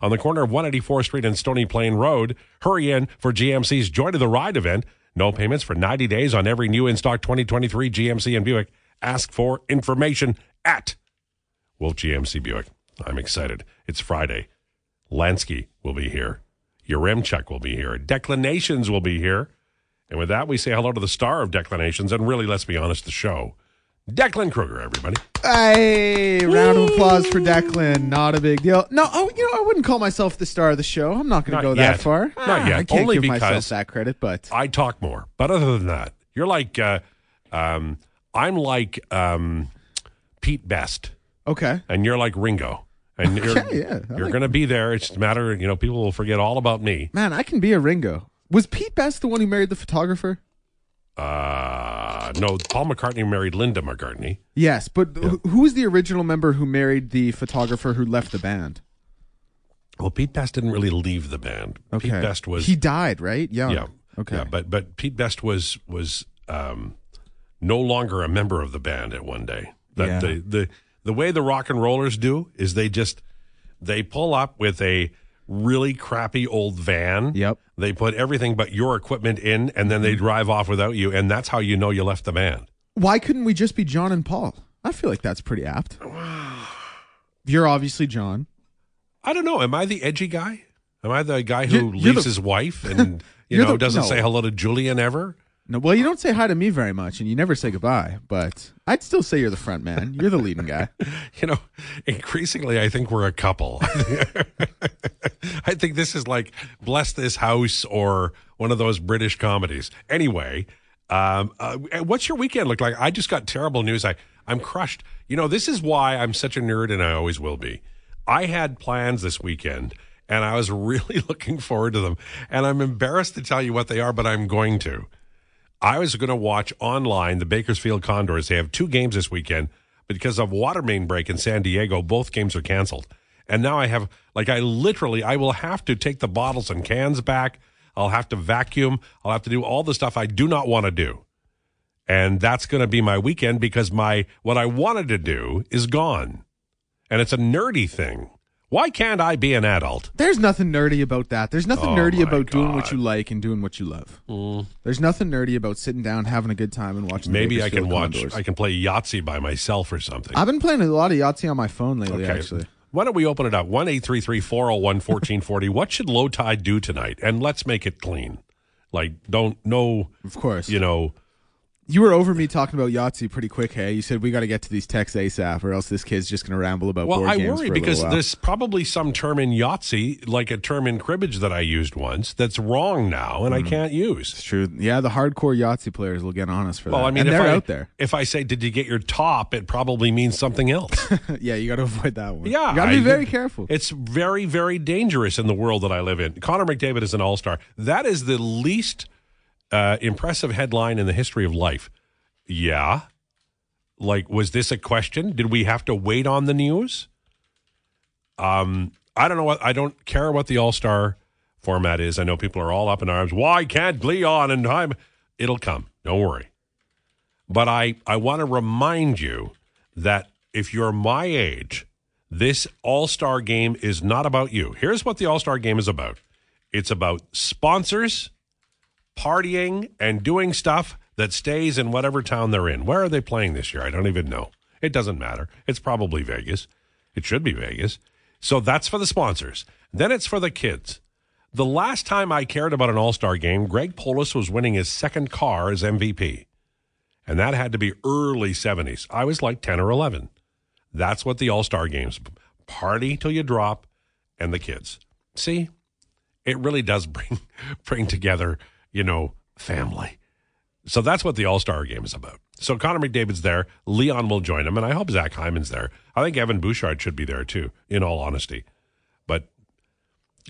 on the corner of 184th Street and Stony Plain Road. Hurry in for GMC's Joy to the Ride event. No payments for 90 days on every new in stock 2023 GMC and Buick. Ask for information at Wolf GMC Buick. I'm excited. It's Friday. Lansky will be here. your Yaremchuk will be here. Declanations will be here. And with that, we say hello to the star of Declanations and really, let's be honest, the show. Declan Kruger, everybody. Hey, round of applause for Declan. Not a big deal. No, oh, you know, I wouldn't call myself the star of the show. I'm not going to go yet. that far. Not Ah, yet. I can't Only give because- myself that credit, but I talk more. But other than that, you're like, uh, um, I'm like um, Pete Best, okay. and you're like Ringo. And you're, yeah, I you're like- going to be there. It's a matter, you know, people will forget all about me. Man, I can be a Ringo. Was Pete Best the one who married the photographer? Uh, no, Paul McCartney married Linda McCartney. Yes, but who who was the original member who married the photographer who left the band? Well, Pete Best didn't really leave the band. Okay. Pete Best was He died, right? Young. yeah, Okay. yeah, but but Pete Best was was um, no longer a member of the band at one day. That Yeah. the the the way the rock and rollers do is they just they pull up with a really crappy old van. Yep. They put everything but your equipment in, and then they drive off without you, and that's how you know you left the band. Why couldn't we just be John and Paul? I feel like that's pretty apt. You're obviously John. I don't know. Am I the edgy guy? Am I the guy who You're- you're leaves the- his wife and you You're know the- doesn't no. say hello to Julian ever? No, well, you don't say hi to me very much, and you never say goodbye. But I'd still say you're the front man. You're the leading guy. you know, increasingly, I think we're a couple. I think this is like Bless This House or one of those British comedies. Anyway, um, uh, what's your weekend look like? I just got terrible news. I, I'm crushed. You know, this is why I'm such a nerd and I always will be. I had plans this weekend and I was really looking forward to them. And I'm embarrassed to tell you what they are, but I'm going to. I was going to watch online the Bakersfield Condors. They have two games this weekend, because of water main break in San Diego, both games are canceled. And now I have, like, I literally, I will have to take the bottles and cans back. I'll have to vacuum. I'll have to do all the stuff I do not want to do. And that's going to be my weekend because my, what I wanted to do is gone. And it's a nerdy thing. Why can't I be an adult? There's nothing nerdy about that. There's nothing Oh nerdy about doing what you like and doing what you love. Mm. There's nothing nerdy about sitting down, having a good time, and watching. the Maybe I can watch, Condors. I can play Yahtzee by myself or something. I've been playing a lot of Yahtzee on my phone lately. Actually, Why don't we open it up? 1 401 1440. What should Lowetide do tonight? And let's make it clean. Like, don't, no, of course. you know, You were over me talking about Yahtzee pretty quick. Hey, you said we got to get to these texts ASAP, or else this kid's just going to ramble about. well, board I games worry for a because there's probably some term in Yahtzee, like a term in cribbage that I used once, that's wrong now and I mm. can't use. It's true. Yeah, the hardcore Yahtzee players will get on us for Well, that. Well, I mean, and if they're I, out there. if I say, did you get your top, it probably means something else. yeah, you got to avoid that one. Yeah, you got to be very careful. It's very, very dangerous in the world that I live in. Connor McDavid is an all star. That is the least uh, impressive headline in the history of life. Yeah. Like, was this a question? Did we have to wait on the news? Um, I don't know what I don't care what the all star format is. I know people are all up in arms. Why can't Leon and time? It'll come. Don't worry. But I, I want to remind you that if you're my age, this All Star game is not about you. Here's what the All Star game is about it's about sponsors, partying, and doing stuff that stays in whatever town they're in. Where are they playing this year? I don't even know. It doesn't matter. It's probably Vegas. It should be Vegas. So that's for the sponsors. Then it's for the kids. The last time I cared about an All Star game, Greg Polis was winning his second car as MVP. And that had to be early 70s. I was like 10 or 11. That's what the All Star games party till you drop and the kids. See, it really does bring bring together, you know, family. So that's what the All Star game is about. So Connor McDavid's there. Leon will join him, and I hope Zach Hyman's there. I think Evan Bouchard should be there too, in all honesty. But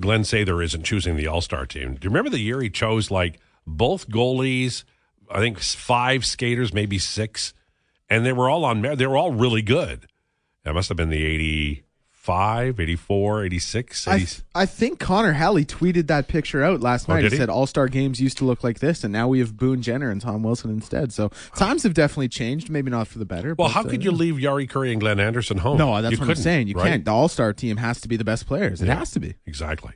Glen Sather isn't choosing the All Star team. Do you remember the year he chose like both goalies? I think five skaters, maybe six, and they were all on. They were all really good. That must have been the 85, 84, 86. I, 80 th- I think Connor Halley tweeted that picture out last Oh, night. He he? said All Star games used to look like this, and now we have Boone Jenner and Tom Wilson instead. So times have definitely changed. Maybe not for the better. well, but, how uh, could you leave Jari Kurri and Glenn Anderson home? No, that's You what I'm saying. You right? can't. The All Star team has to be the best players. It has to be. Exactly.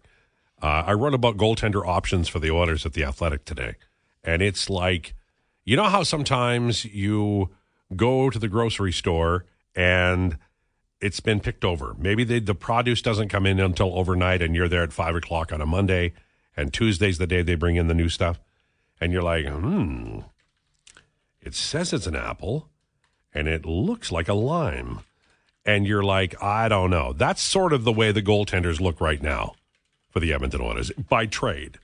Uh, I wrote about goaltender options for the Oilers at the Athletic today, and it's like, you know how sometimes you go to the grocery store and it's been picked over. Maybe the the produce doesn't come in until overnight, and you're there at five o'clock on a Monday, and Tuesday's the day they bring in the new stuff, and you're like, hmm, it says it's an apple, and it looks like a lime and you're like, I don't know. That's sort of the way the goaltenders look right now for the Edmonton Oilers by trade.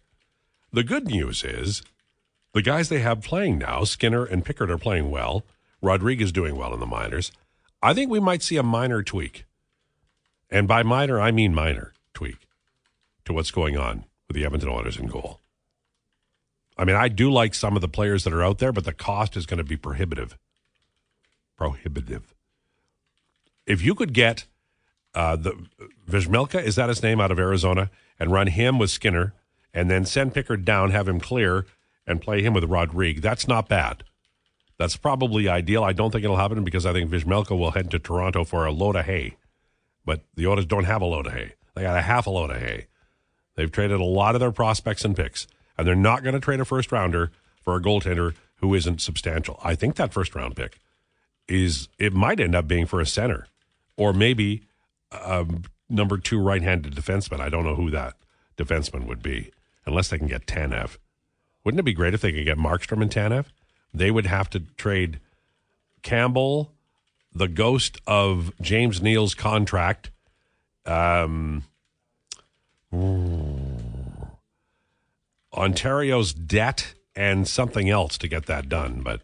The good news is the guys they have playing now, Skinner and Pickard, are playing well. Rodrigue doing well in the minors. I think we might see a minor tweak. And by minor, I mean minor tweak to what's going on with the Edmonton Oilers in goal. I mean, I do like some of the players that are out there, but the cost is going to be prohibitive. Prohibitive if you could get uh, the Vejmelka, is that his name, out of Arizona, and run him with Skinner, and then send Pickard down, have him clear, and play him with Rodrigue, that's not bad. That's probably ideal. I don't think it'll happen because I think Vejmelka will head to Toronto for a load of hay. But the Oilers don't have a load of hay. They got a half a load of hay. They've traded a lot of their prospects and picks, and they're not going to trade a first rounder for a goaltender who isn't substantial. I think that first round pick is it might end up being for a center or maybe um, number two right-handed defenseman. I don't know who that defenseman would be, unless they can get Tanev. Wouldn't it be great if they could get Markstrom and Tanev? They would have to trade Campbell, the ghost of James Neal's contract, um, Ontario's debt, and something else to get that done. But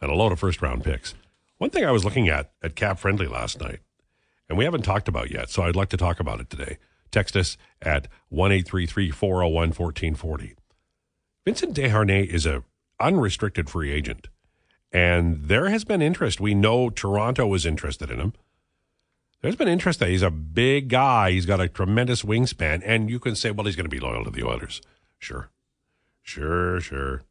and a load of first-round picks. One thing I was looking at at Cap Friendly last night and we haven't talked about yet, so I'd like to talk about it today. Text us at 1 401 1440. Vincent Desharnais is a unrestricted free agent, and there has been interest. We know Toronto was interested in him. There's been interest that he's a big guy. He's got a tremendous wingspan, and you can say, well, he's going to be loyal to the Oilers. Sure. Sure, sure.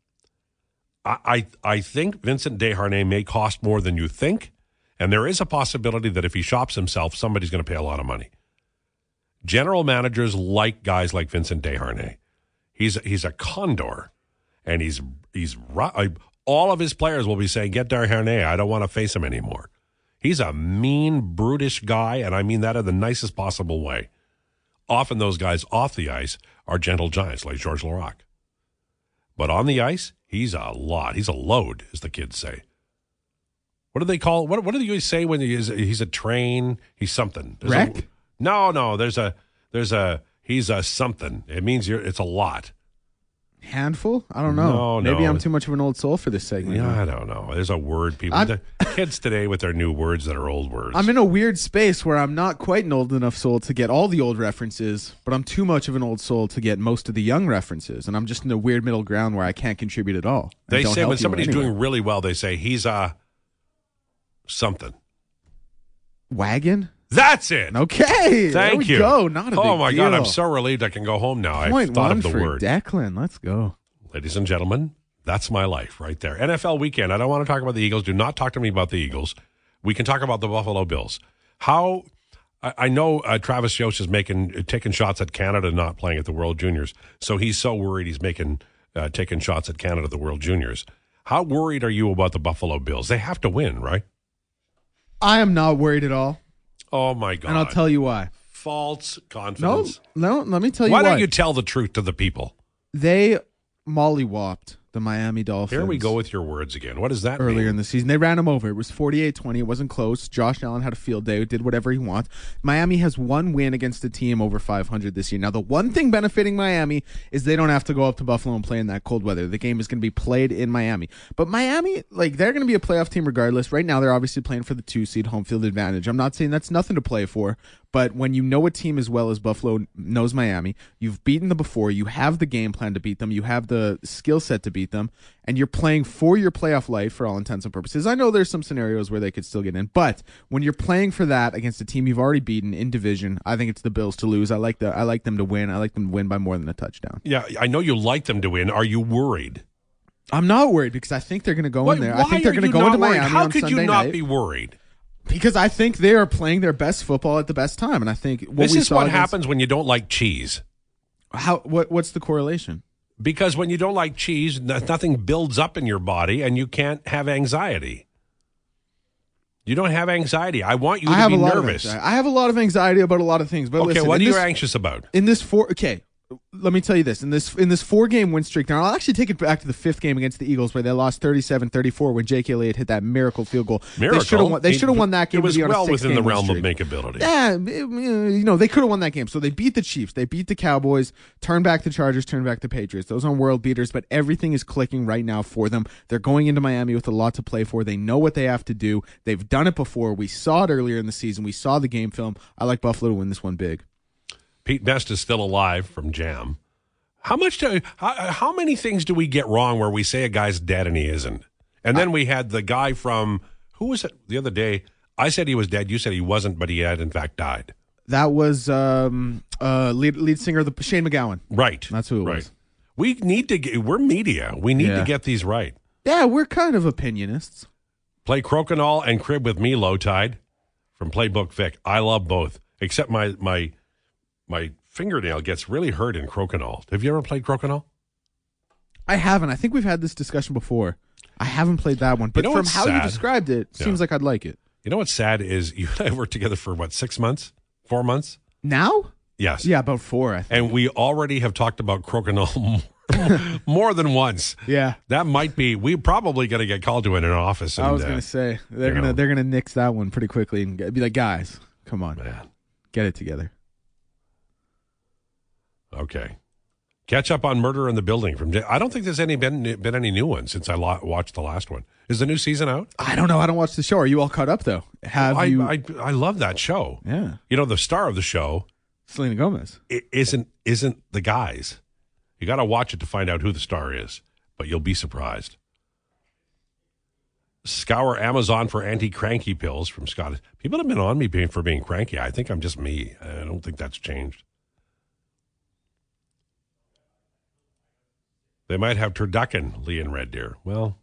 I, I, I think Vincent Desharnais may cost more than you think. And there is a possibility that if he shops himself, somebody's going to pay a lot of money. General managers like guys like Vincent Desharnais. He's he's a condor, and he's he's all of his players will be saying, "Get Desharnais. I don't want to face him anymore." He's a mean, brutish guy, and I mean that in the nicest possible way. Often those guys off the ice are gentle giants like Georges Laraque. But on the ice, he's a lot. He's a load, as the kids say. What do they call? What What do you say when he's he's a train? He's something. There's a- no, no. There's a there's a he's a something. It means you're. It's a lot. Handful? I don't know. No, Maybe no. I'm too much of an old soul for this segment. Yeah, I don't know. There's a word people. I'm- The kids today with their new words that are old words. I'm in a weird space where I'm not quite an old enough soul to get all the old references, but I'm too much of an old soul to get most of the young references, and I'm just in a weird middle ground where I can't contribute at all. They say when somebody's anyway. doing really well, they say he's a something. wagon. That's it. Okay, Thank there we you. Go. Not a oh big my god, I'm so relieved I can go home now. Point I thought one of the for word. Declan. Let's go. Ladies and gentlemen, that's my life right there. NFL weekend. I don't want to talk about the Eagles. Do not talk to me about the Eagles. We can talk about the Buffalo Bills. How I, I know uh, Travis Yost is making taking shots at Canada not playing at the World Juniors, so he's so worried he's making uh, taking shots at Canada the World Juniors. How worried are you about the Buffalo Bills? They have to win, right? I am not worried at all, Oh my god! and I'll tell you why. false confidence. No, no. Let me tell you Why why. don't you tell the truth to the people? they mollywopped the Miami Dolphins. Here we go with your words again. What does that earlier mean? in the season. They ran him over. It was 48-20. It wasn't close. Josh Allen had a field day, did whatever he wants. Miami has one win against a team over 500 this year. Now, the one thing benefiting Miami is they don't have to go up to Buffalo and play in that cold weather. The game is going to be played in Miami. But Miami, like, they're going to be a playoff team regardless. Right now, they're obviously playing for the two seed home field advantage. I'm not saying that's nothing to play for, But when you know a team as well as Buffalo knows Miami, you've beaten them before, you have the game plan to beat them, you have the skill set to beat them, and you're playing for your playoff life for all intents and purposes. I know there's some scenarios where they could still get in, but when you're playing for that against a team you've already beaten in division, I think it's the Bills to lose. I like the I like them to win. I like them to win by more than a touchdown. Yeah, I know you like them to win. Are you worried? I'm not worried because I think they're going to go Why, in there. I think they're going to go into worried? Miami How on could Sunday you not night be worried? Because I think they are playing their best football at the best time, and I think what This is what against- happens when you don't like cheese. How what what's the correlation? Because when you don't like cheese, nothing builds up in your body and you can't have anxiety. You don't have anxiety. I want you I to have be a lot nervous. I have a lot of anxiety about a lot of things. But Okay, listen, what are you this- anxious about? in this four okay let me tell you this in this in this four game win streak now i'll actually take it back to the fifth game against the eagles where they lost 37-34 when jake elliott hit that miracle field goal Miracle. they should have won, they should have won that game It was to be on a well within the realm of makeability. yeah, you know they could have won that game. So they beat the Chiefs, they beat the Cowboys, turn back the Chargers, turn back the Patriots. Those aren't world beaters, but everything is clicking right now for them. They're going into Miami with a lot to play for. They know what they have to do. They've done it before. We saw it earlier in the season. We saw the game film. I like Buffalo to win this one big. Pete Best is still alive from Jam. How much do how, how many things do we get wrong where we say a guy's dead and he isn't? And then we had the guy from who was it the other day? I said he was dead. You said he wasn't, but he had in fact died. That was um, uh, lead, lead singer, the Shane MacGowan. Right. That's who it right. was. We need to get. We're media. We need Yeah. to get these right. Yeah, we're kind of opinionists. Play Crokinole and Crib with me, Lowetide, from Playbook Vic. I love both, except my my my fingernail gets really hurt in Crokinole. Have you ever played Crokinole? I haven't. I think we've had this discussion before. I haven't played that one, but know from how you described it, Yeah. seems like I'd like it. You know what's sad is you and I worked together for what six months, four months. Now? Yes. Yeah, about four. I think. And we already have talked about Crokinole more, more than once. Yeah. That might be. We're probably going to get called to in an office. And, I was uh, gonna say they're gonna know. they're gonna nix that one pretty quickly and be like, guys, come on, man. get it together. Okay. Catch up on Murder in the Building from. I don't think there's any been been any new ones since I lo- watched the last one. Is the new season out? I don't know. I don't watch the show. Are you all caught up though? Have I, you? I I love that show. yeah, You know the star of the show Selena Gomez. isn't isn't the guys. You got to watch it to find out who the star is, but you'll be surprised. Scour Amazon for anti-cranky pills from Scott. People have been on me being, for being cranky. I think I'm just me. I don't think that's changed. They might have turducken, Lee and Red Deer. Well,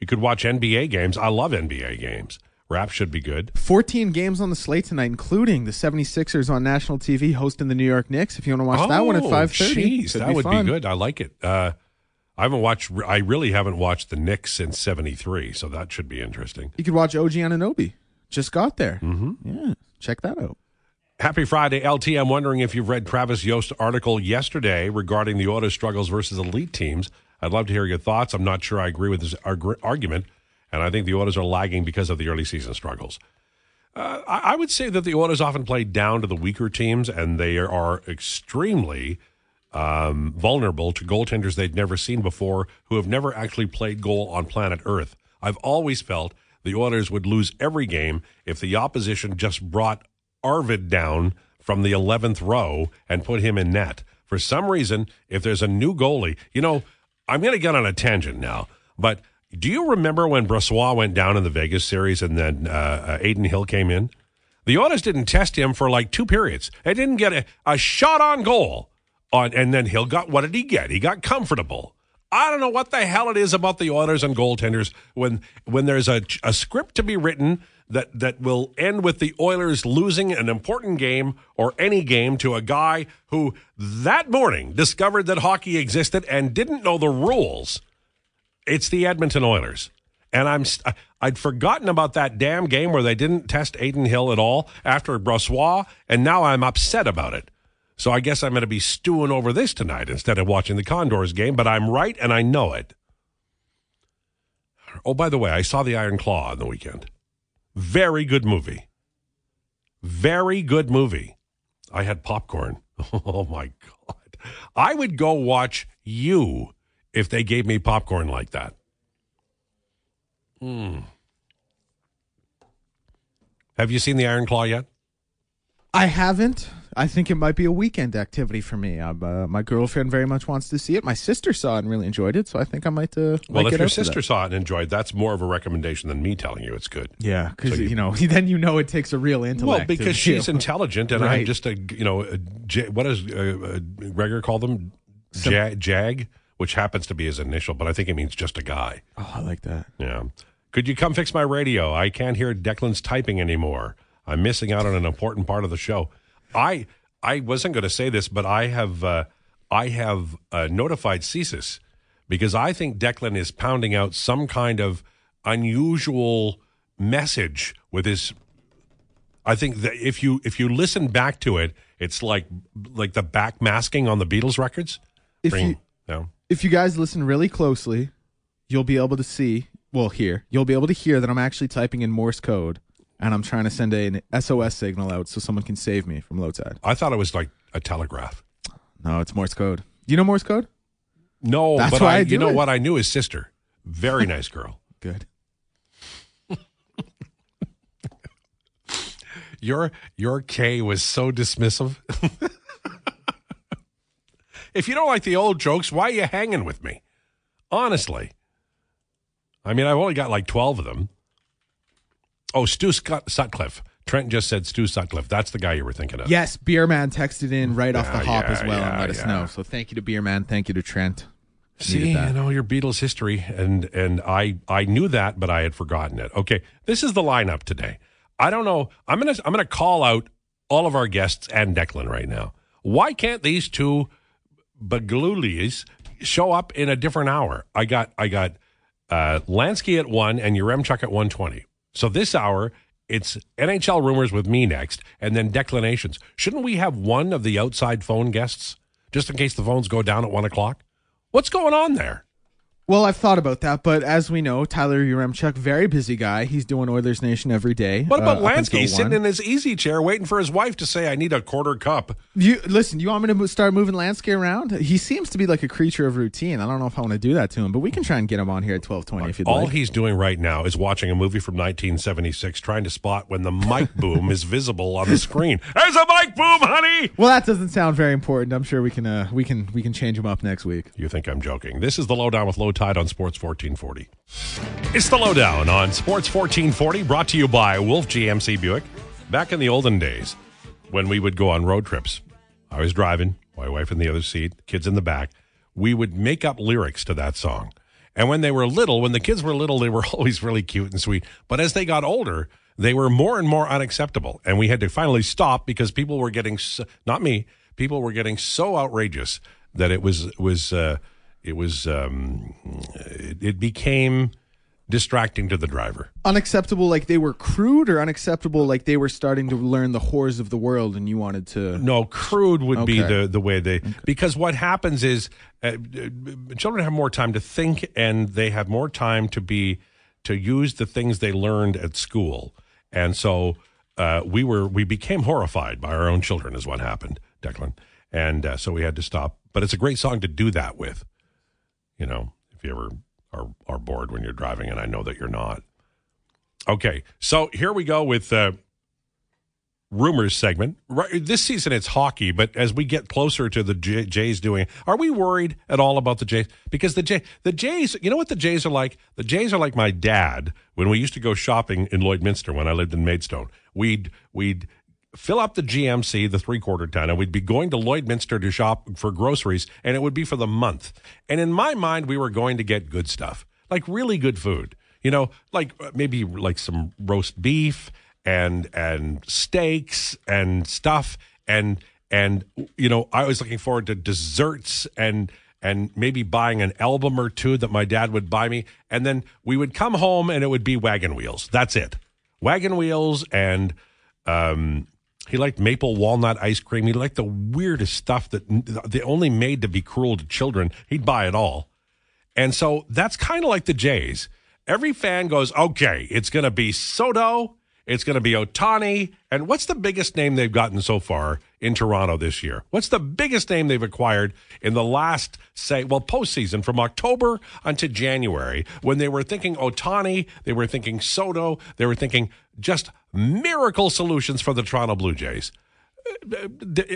you could watch NBA games. I love NBA games. Rap should be good. 14 games on the slate tonight, including the 76ers on national TV hosting the New York Knicks. If you want to watch that one at Oh, 5:30, Jeez, that be would fun. be good. I like it. Uh, I haven't watched. I really haven't watched the Knicks since '73, so that should be interesting. You could watch OG Anunoby. Just got there. Mm-hmm. Yeah, check that out. Happy Friday, LT. I'm wondering if you've read Travis Yost's article yesterday regarding the auto struggles versus elite teams. I'd love to hear your thoughts. I'm not sure I agree with his arg- argument, and I think the autos are lagging because of the early season struggles. Uh, I, I would say that the autos often play down to the weaker teams, and they are extremely um, vulnerable to goaltenders they'd never seen before who have never actually played goal on planet Earth. I've always felt the Oilers would lose every game if the opposition just brought Arvid down from the 11th row and put him in net. For some reason, if there's a new goalie, you know, I'm going to get on a tangent now, but do you remember when Brossoit went down in the Vegas series and then uh, uh, Adin Hill came in? The Oilers didn't test him for like two periods. They didn't get a, a shot on goal. On, and then Hill got what did he get? He got comfortable. I don't know what the hell it is about the Oilers and goaltenders when when there's a, a script to be written that that will end with the Oilers losing an important game or any game to a guy who that morning discovered that hockey existed and didn't know the rules. It's the Edmonton Oilers. And I'm I'd forgotten about that damn game where they didn't test Adin Hill at all after Brossoit, and now I'm upset about it. So I guess I'm going to be stewing over this tonight instead of watching the Condors game, but I'm right and I know it. Oh, by the way, I saw the Iron Claw on the weekend. Very good movie. Very good movie. I had popcorn. Oh my God. I would go watch you if they gave me popcorn like that. Hmm. Have you seen the Iron Claw yet? I haven't. I think it might be a weekend activity for me. Uh, my girlfriend very much wants to see it. My sister saw it and really enjoyed it, so I think I might. Uh, well, if your sister saw it and enjoyed, that's more of a recommendation than me telling you it's good. yeah, because So you- you, know, then you know it takes a real intellect. Well, because do. she's intelligent, and I'm just a you know, a, what does uh, uh, Gregor call them? Ja- Jag, which happens to be his initial, but I think it means just a guy. Oh, I like that. Yeah. Could you come fix my radio? I can't hear Declan's typing anymore. I'm missing out on an important part of the show. I I wasn't going to say this, but I have uh, I have uh, notified CSIS because I think Declan is pounding out some kind of unusual message with his. I think that if you if you listen back to it, it's like like the back masking on the Beatles records. If Bring- you no. if you guys listen really closely, you'll be able to see, well, here you'll be able to hear that I'm actually typing in Morse code and I'm trying to send an SOS signal out so someone can save me from Lowetide. I thought it was like a telegraph. No, it's Morse code. Do you know Morse code? No, That's but why I, I you know it. what? I knew his sister. Very nice girl. Good. Your your K was so dismissive. if you don't like the old jokes, why are you hanging with me? Honestly. I mean, I've only got like 12 of them. Oh, Stu Scott, Sutcliffe. Trent just said Stu Sutcliffe. That's the guy you were thinking of. Yes, Beerman texted in right off the Yeah, hop yeah, as well yeah, and let us yeah. know. So thank you to Beerman. Thank you to Trent. See, Needed that. you know your Beatles history, and and I I knew that, but I had forgotten it. Okay, this is the lineup today. I don't know. I'm gonna I'm gonna call out all of our guests and Declan right now. Why can't these two baglulies show up in a different hour? I got I got uh, Lansky at one and Yaremchuk at one twenty. So this hour it's NHL rumors with me next, and then Declanations. Shouldn't we have one of the outside phone guests just in case the phones go down at one o'clock? What's going on there? Well, I've thought about that, but as we know, Tyler Yaremchuk, very busy guy. He's doing Oilers Nation every day. What about uh, Lansky sitting in his easy chair waiting for his wife to say, I need a quarter cup? You listen. You want me to start moving Lansky around? He seems to be like a creature of routine. I don't know if I want to do that to him, but we can try and get him on here at twelve twenty if you'd All like. he's doing right now is watching a movie from 1976, trying to spot when the mic boom is visible on the screen. There's a mic boom, honey! well, that doesn't sound very important. I'm sure we can uh, we can we can change him up next week. You think I'm joking. This is the Lowdown with Low Tide on Sports 1440. It's the Lowdown on Sports 1440, brought to you by Wolf GMC Buick. Back in the olden days, when we would go on road trips, I was driving, my wife in the other seat, kids in the back. We would make up lyrics to that song. And when they were little, when the kids were little, they were always really cute and sweet. But as they got older, they were more and more unacceptable. And we had to finally stop because people were getting, so, not me, people were getting so outrageous that it was, was, uh, it was, um, it, it became distracting to the driver. Unacceptable, like they were crude, or unacceptable, like they were starting to learn the horrors of the world, and you wanted to. No, crude would be the the way they because what happens is uh, uh, children have more time to think and they have more time to be to use the things they learned at school, and so uh, we were we became horrified by our own children is what happened, Declan, and uh, so we had to stop. But it's a great song to do that with, you know, if you ever are are bored when you're driving, and I know that you're not. Okay, so here we go with. Uh, rumors segment. Right, this season it's hockey, but as we get closer to the J- Jays doing, are we worried at all about the Jays? Because the J- the Jays, you know what the Jays are like? The Jays are like my dad when we used to go shopping in Lloydminster when I lived in Maidstone. We'd we'd fill up the GMC, the three quarter ton, and we'd be going to Lloydminster to shop for groceries, and it would be for the month. And in my mind, we were going to get good stuff, like really good food. You know, like uh, maybe like some roast beef and and steaks and stuff and and you know I was looking forward to desserts and and maybe buying an album or two that my dad would buy me and then we would come home and it would be wagon wheels that's it wagon wheels and um he liked maple walnut ice cream he liked the weirdest stuff that they only made to be cruel to children he'd buy it all and so that's kind of like the Jays. Every fan goes, okay, it's going to be Soto, it's going to be Otani. And what's the biggest name they've gotten so far in Toronto this year? What's the biggest name they've acquired in the last, say, well, postseason from October until January when they were thinking Otani, they were thinking Soto, they were thinking just miracle solutions for the Toronto Blue Jays.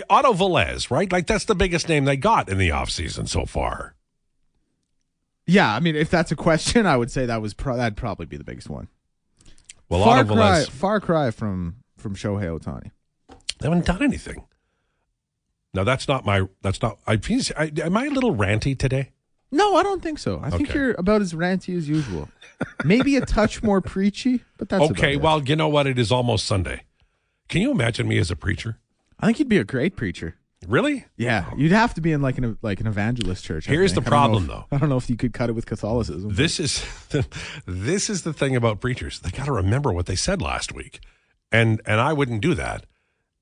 Otto Velez, right? Like that's the biggest name they got in the offseason so far. Yeah, I mean, if that's a question, I would say that was pro- that'd probably be the biggest one. Well, far Otto cry, Velez, far cry from from Shohei Otani. they haven't done anything. Now that's not my. That's not. I, I am I a little ranty today? No, I don't think so. I think Okay. you're about as ranty as usual. Maybe a touch more preachy, but that's okay. about it. Well, you know what? It is almost Sunday. Can you imagine me as a preacher? I think you'd be a great preacher. Really? Yeah, oh. you'd have to be in like an like an evangelist church. I Here's think. the I don't know problem, if- though. I don't know if you could cut it with Catholicism. This is this is the thing about preachers. They got to remember what they said last week, and and I wouldn't do that.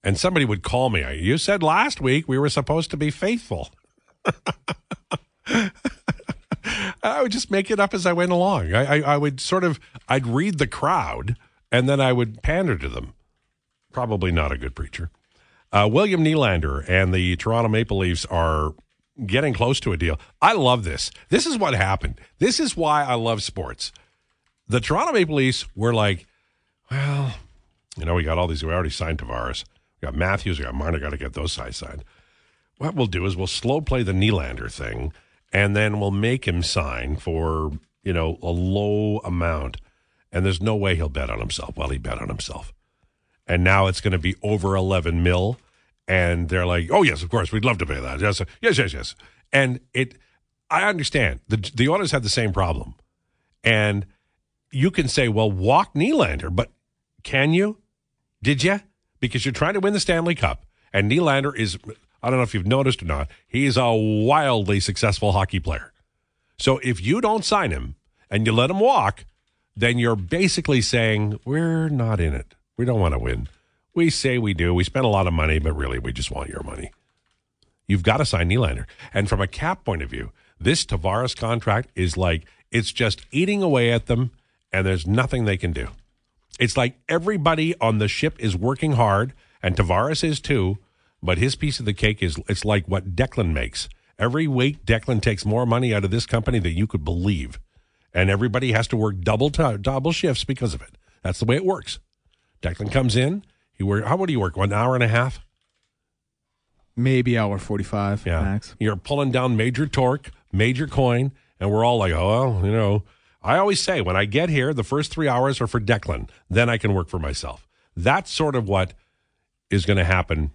And somebody would call me. You said last week we were supposed to be faithful. I would just make it up as I went along. I, I, I would sort of I'd read the crowd and then I would pander to them. Probably not a good preacher. Uh, William Nylander and the Toronto Maple Leafs are getting close to a deal. I love this. This is what happened. This is why I love sports. The Toronto Maple Leafs were like, well, you know, we got all these. We already signed Tavares. We got Matthews. We got Marner. Got to get those guys signed. What we'll do is we'll slow play the Nylander thing, and then we'll make him sign for you know a low amount. And there's no way he'll bet on himself. Well, he bet on himself. And now it's going to be over 11 mil and they're like oh yes of course we'd love to pay that. Yes yes yes yes. And it i understand. The the owners had the same problem. And you can say well walk Nylander but can you? Did you because you're trying to win the Stanley Cup and Nylander is I don't know if you've noticed or not he's a wildly successful hockey player so if you don't sign him and you let him walk then you're basically saying we're not in it. We don't want to win. We say we do. We spend a lot of money, but really we just want your money. You've got to sign Nylander. And from a cap point of view, this Tavares contract is like it's just eating away at them, and there's nothing they can do. It's like everybody on the ship is working hard, and Tavares is too. But his piece of the cake is it's like what Declan makes. Every week, Declan takes more money out of this company than you could believe, and everybody has to work double t- double shifts because of it. That's the way it works. Declan comes in. He work. How would he work? One hour and a half. Maybe hour forty five Yeah. max. You're pulling down major torque, major coin, and we're all like, oh, well, you know. I always say when I get here, the first three hours are for Declan. Then I can work for myself. That's sort of what is going to happen.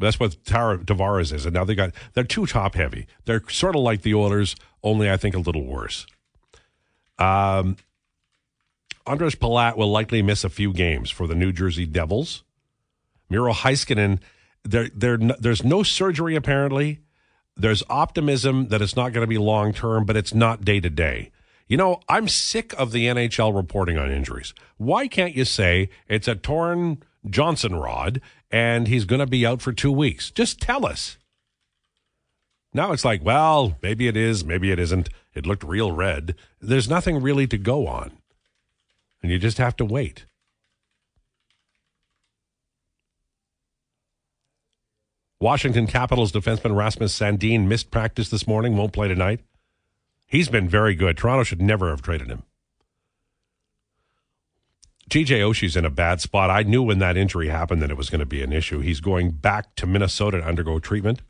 That's what Tara, Tavares is. And now they got, they're too top heavy. They're sort of like the Oilers, only I think a little worse. Um, Ondrej Palat will likely miss a few games for the New Jersey Devils. Miro Heiskanen, there, there, there's no surgery apparently. There's optimism that it's not going to be long term, but it's not day to day. You know, I'm sick of the NHL reporting on injuries. Why can't you say it's a torn Johnson rod and he's going to be out for two weeks? Just tell us. Now it's like, well, maybe it is, maybe it isn't. It looked real red. There's nothing really to go on. And you just have to wait. Washington Capitals defenseman Rasmus Sandin missed practice this morning, won't play tonight. He's been very good. Toronto should never have traded him. TJ Oshie's in a bad spot. I knew when that injury happened that it was going to be an issue. He's going back to Minnesota to undergo treatment.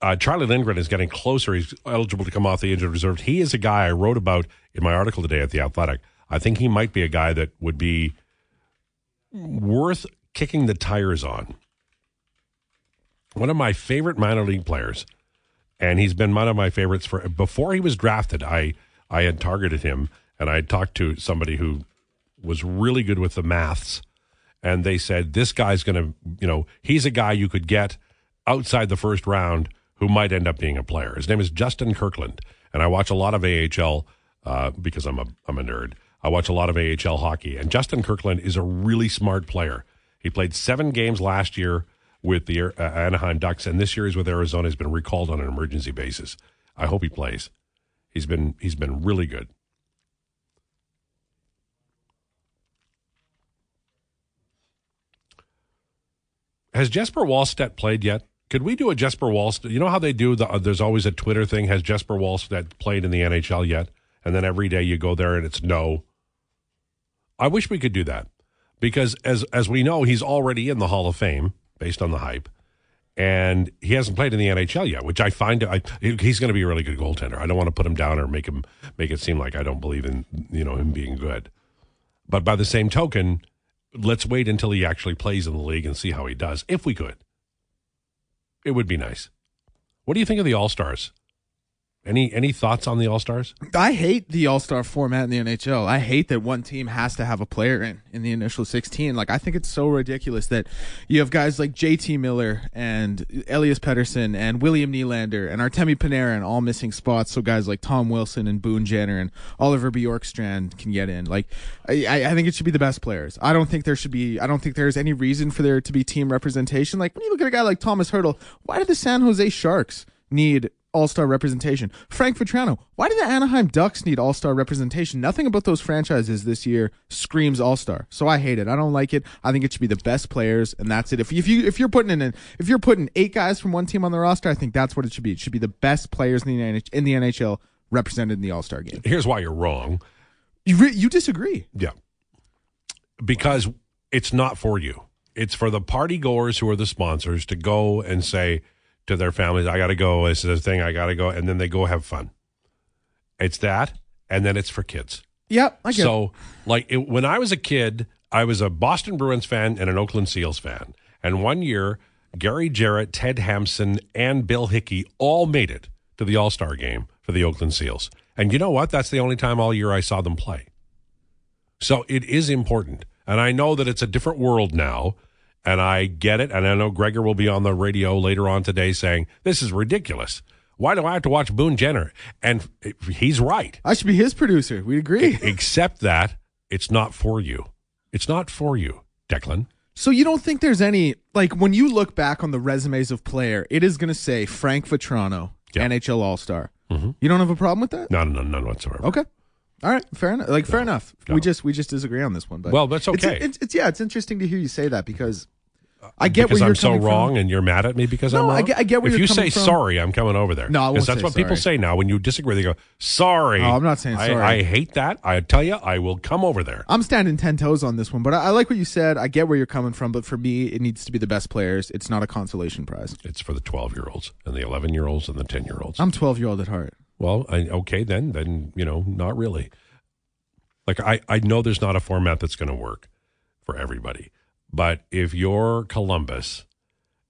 Uh, Charlie Lindgren is getting closer. He's eligible to come off the injured reserve. He is a guy I wrote about in my article today at The Athletic. I think he might be a guy that would be worth kicking the tires on. One of my favorite minor league players, and he's been one of my favorites for before he was drafted. I I had targeted him, and I talked to somebody who was really good with the maths, and they said this guy's going to, you know, he's a guy you could get outside the first round who might end up being a player. His name is Justin Kirkland, and I watch a lot of AHL uh, because I'm a I'm a nerd. I watch a lot of AHL hockey, and Justin Kirkland is a really smart player. He played seven games last year with the uh, Anaheim Ducks, and this year he's with Arizona. He's been recalled on an emergency basis. I hope he plays. He's been he's been really good. Has Jesper Wallstedt played yet? Could we do a Jesper Wallstedt? You know how they do the? Uh, there's always a Twitter thing. Has Jesper Wallstedt played in the NHL yet? And then every day you go there and it's no. I wish we could do that because as as we know, he's already in the Hall of Fame based on the hype, and he hasn't played in the NHL yet, which I find I, he's going to be a really good goaltender. I don't want to put him down or make him make it seem like I don't believe in you know him being good. But by the same token, let's wait until he actually plays in the league and see how he does. If we could, it would be nice. What do you think of the All Stars? Any any thoughts on the All Stars? I hate the All Star format in the NHL. I hate that one team has to have a player in in the initial sixteen. Like I think it's so ridiculous that you have guys like J.T. Miller and Elias Pettersson and William Nylander and Artemi Panarin all missing spots, so guys like Tom Wilson and Boone Jenner and Oliver Bjorkstrand can get in. Like I, I think it should be the best players. I don't think there should be. I don't think there's any reason for there to be team representation. Like when you look at a guy like Tomas Hertl, why did the San Jose Sharks need all star representation. Frank Vatrano, why do the Anaheim Ducks need all star representation? Nothing about those franchises this year screams all star. So I hate it. I don't like it. I think it should be the best players, and that's it. If, if you if you're putting in if you're putting eight guys from one team on the roster, I think that's what it should be. It should be the best players in the NH- in the NHL represented in the All Star game. Here's why you're wrong. You re- you disagree? Yeah, because it's not for you. It's for the party goers who are the sponsors to go and say to their families, I got to go. This is a thing. I got to go. And then they go have fun. It's that. And then it's for kids. Yep. I get so, it. like, it, when I was a kid, I was a Boston Bruins fan and an Oakland Seals fan. And one year, Gary Jarrett, Ted Hampson, and Bill Hicke all made it to the All Star game for the Oakland Seals. And you know what? That's the only time all year I saw them play. So it is important. And I know that it's a different world now and I get it. And I know Gregor will be on the radio later on today saying, this is ridiculous. Why do I have to watch Boone Jenner? And he's right. I should be his producer. We agree. Except that it's not for you. It's not for you, Declan. So you don't think there's any like when you look back on the resumes of player, it is going to say Frank Vatrano, yeah. NHL All Star. Mm-hmm. You don't have a problem with that? No, no, none whatsoever. Okay. All right, fair enough. Like fair enough. No. We just we just disagree on this one, but well, that's okay. It's, it's, it's, yeah, it's interesting to hear you say that because uh, I get because where you're I'm so wrong, from. and you're mad at me because no, I'm wrong. I get, I get where if you're If you say from. sorry, I'm coming over there. No, I because that's what people say now. When you disagree, they go sorry. Oh, I'm not saying I- sorry. I, hate that. I tell you, I will come over there. I'm standing ten toes on this one, but I, I like what you said. I get where you're coming from, but for me, it needs to be the best players. It's not a consolation prize. It's for the 12 year olds and the 11 year olds and the 10 year olds. I'm 12 year old at heart. Well, I, okay, then, then you know, not really. Like I, I know there's not a format that's going to work for everybody, but if you're Columbus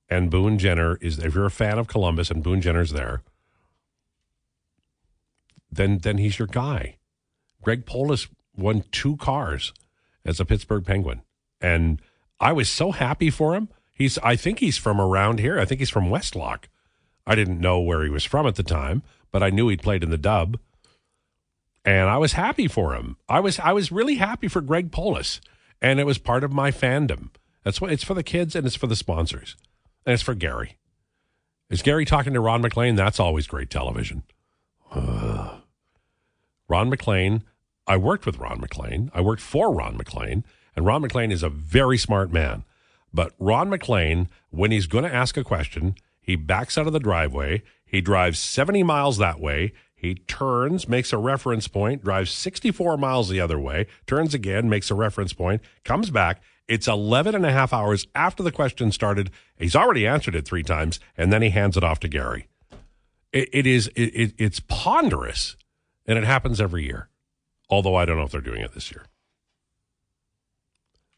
and Boone Jenner is, if you're a fan of Columbus and Boone Jenner's there, then then he's your guy. Greg Polis won two cars as a Pittsburgh Penguin, and I was so happy for him. He's, I think he's from around here. I think he's from Westlock. I didn't know where he was from at the time, but I knew he'd played in the Dub, and I was happy for him. I was I was really happy for Greg Polis, and it was part of my fandom. That's what it's for the kids and it's for the sponsors, and it's for Gary. Is Gary talking to Ron MacLean? That's always great television. Ron MacLean. I worked with Ron MacLean. I worked for Ron MacLean, and Ron MacLean is a very smart man. But Ron MacLean, when he's going to ask a question, he backs out of the driveway. He drives 70 miles that way. He turns, makes a reference point, drives 64 miles the other way, turns again, makes a reference point, comes back. It's 11 and a half hours after the question started. He's already answered it three times, and then he hands it off to Gary. It, it is, it, it, it's ponderous, and it happens every year. Although I don't know if they're doing it this year.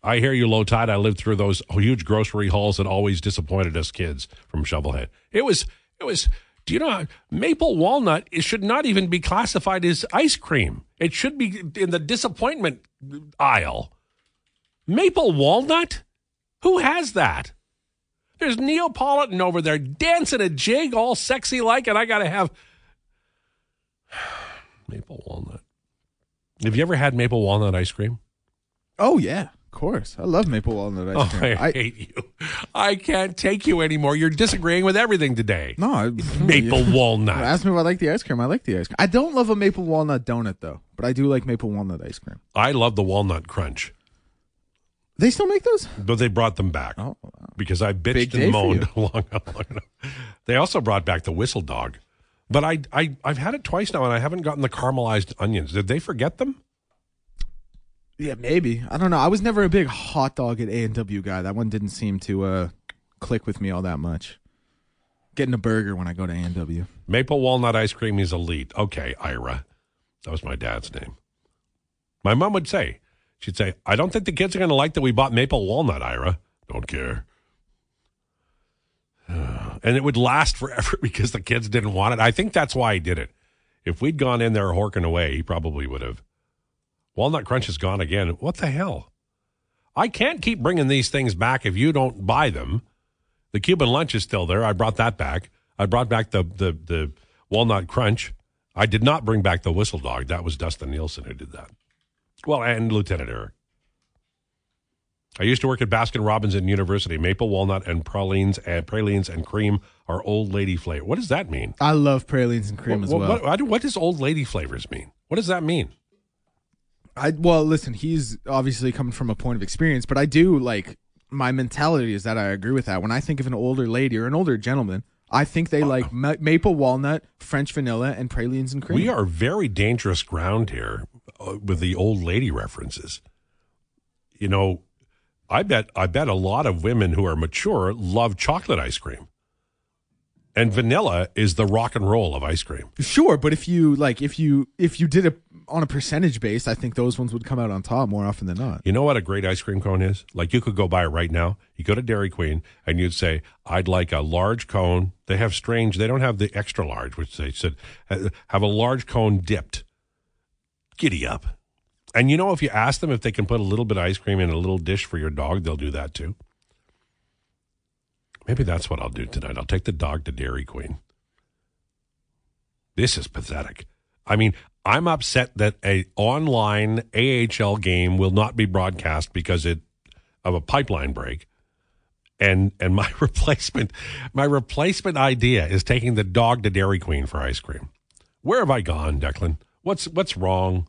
I hear you, Lowetide. I lived through those huge grocery hauls that always disappointed us kids from Shovelhead. It was, it was. Do you know maple walnut? It should not even be classified as ice cream. It should be in the disappointment aisle. Maple walnut? Who has that? There's Neapolitan over there dancing a jig, all sexy like, and I got to have maple walnut. Have you ever had maple walnut ice cream? Oh yeah, of course. I love maple walnut ice Oh, cream. I, hate you. I can't take you anymore. You're disagreeing with everything today. no, I, Maple you- walnut. Ask me if I like the ice cream. I like the ice cream. I don't love a maple walnut donut though, but I do like maple walnut ice cream. I love the walnut crunch, They still make those? but they brought them back Oh, because I bitched Big and moaned long, long enough. They also brought back the whistle dog, but I, I I've had it twice now and I haven't gotten the caramelized onions. Did they forget them? Yeah, maybe. I don't know. I was never a big hot dog at A and W guy. That one didn't seem to uh, click with me all that much. Getting a burger when I go to A and W. Maple walnut ice cream is elite. Okay, Ira. That was my dad's name. My mom would say, she'd say, I don't think the kids are going to like that we bought maple walnut, Ira. Don't care. And it would last forever because the kids didn't want it. I think that's why he did it. If we'd gone in there horking away, he probably would have. Walnut Crunch is gone again. What the hell? I can't keep bringing these things back if you don't buy them. The Cuban lunch is still there. I brought that back. I brought back the the the walnut crunch. I did not bring back the whistle dog. That was Dustin Nielsen who did that. Well, and Lieutenant Eric. I used to work at Baskin Robbins in University. Maple walnut and pralines and pralines and cream are old lady flavor. What does that mean? I love pralines and cream as well. what- what- what does old lady flavors mean? What does that mean? I well, listen, he's obviously coming from a point of experience, but I do like my mentality is that I agree with that. When I think of an older lady or an older gentleman, I think they like ma- maple walnut, French vanilla, and pralines and cream. We are very dangerous ground here uh, with the old lady references. You know, I bet I bet a lot of women who are mature love chocolate ice cream. And vanilla is the rock and roll of ice cream. Sure, but if you like, if you if you did it on a percentage base, I think those ones would come out on top more often than not. You know what a great ice cream cone is? Like you could go buy it right now. You go to Dairy Queen and you'd say, "I'd like a large cone." They have strange. They don't have the extra large, which they said have a large cone dipped. Giddy up. And you know, if you ask them if they can put a little bit of ice cream in a little dish for your dog, they'll do that too. Maybe that's what I'll do tonight. I'll take the dog to Dairy Queen. This is pathetic. I mean, I'm upset that a online AHL game will not be broadcast because it of a pipeline break. And and my replacement my replacement idea is taking the dog to Dairy Queen for ice cream. Where have I gone, Declan? What's what's wrong?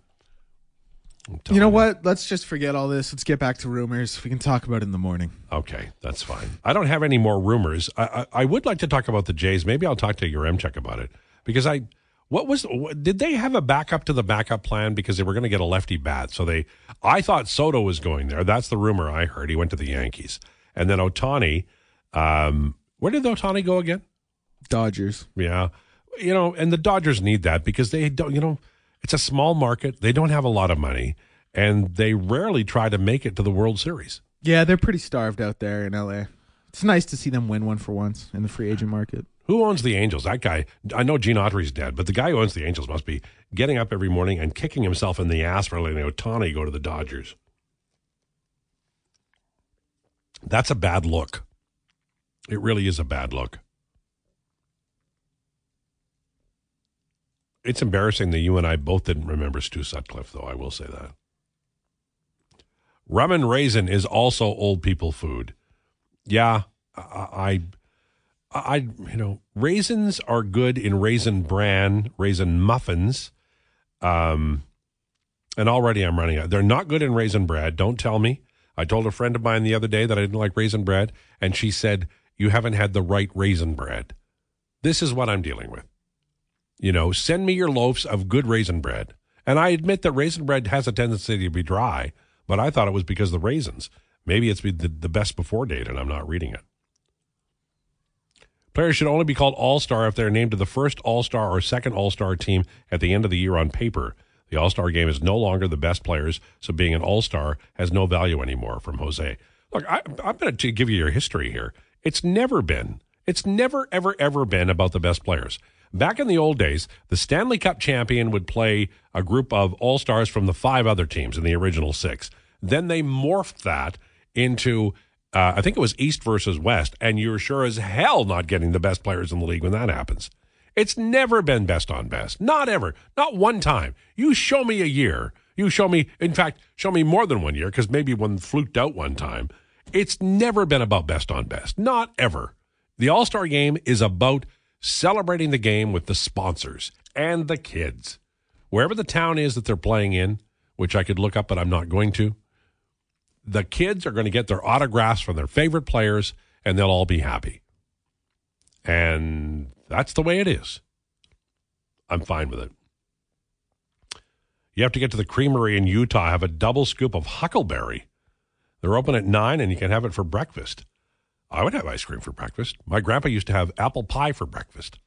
You know what? Let's just forget all this. Let's get back to rumors. We can talk about it in the morning. Okay, that's fine. I don't have any more rumors. I, I, I would like to talk about the Jays. Maybe I'll talk to Yaremchuk about it because I. What was? Did they have a backup to the backup plan because they were going to get a lefty bat? So they. I thought Soto was going there. That's the rumor I heard. He went to the Yankees, and then Ohtani. Um, where did Ohtani go again? Dodgers. Yeah, you know, and the Dodgers need that because they don't. You know, it's a small market. They don't have a lot of money, and they rarely try to make it to the World Series. Yeah, they're pretty starved out there in LA. It's nice to see them win one for once in the free agent market. Who owns the Angels? That guy. I know Gene Autry's dead, but the guy who owns the Angels must be getting up every morning and kicking himself in the ass for letting Ohtani go to the Dodgers. That's a bad look. It really is a bad look. It's embarrassing that you and I both didn't remember Stu Sutcliffe, though. I will say that. Rum and raisin is also old people food. Yeah, I, I, I, you know, raisins are good in raisin bran, raisin muffins. Um, and already I'm running out. They're not good in raisin bread. Don't tell me. I told a friend of mine the other day that I didn't like raisin bread, and she said, You haven't had the right raisin bread. This is what I'm dealing with. You know, send me your loaves of good raisin bread. And I admit that raisin bread has a tendency to be dry, but I thought it was because of the raisins. Maybe it's the, the best before date, and I'm not reading it. Players should only be called All Star if they're named to the first All Star or second All Star team at the end of the year on paper. The All Star game is no longer the best players, so being an All Star has no value anymore. From Jose. Look, I, I'm going to give you your history here. It's never been, it's never, ever, ever been about the best players. Back in the old days, the Stanley Cup champion would play a group of All Stars from the five other teams in the original six. Then they morphed that into uh, I think it was East versus West, and you're sure as hell not getting the best players in the league when that happens. It's never been best on best. Not ever. Not one time. You show me a year. You show me, in fact, show me more than one year because maybe one fluked out one time. It's never been about best on best. Not ever. The All Star game is about celebrating the game with the sponsors and the kids. Wherever the town is that they're playing in, which I could look up, but I'm not going to, the kids are going to get their autographs from their favorite players and they'll all be happy. And that's the way it is. I'm fine with it. You have to get to the creamery in Utah, have a double scoop of huckleberry. They're open at nine, and you can have it for breakfast. I would have ice cream for breakfast. My grandpa used to have apple pie for breakfast.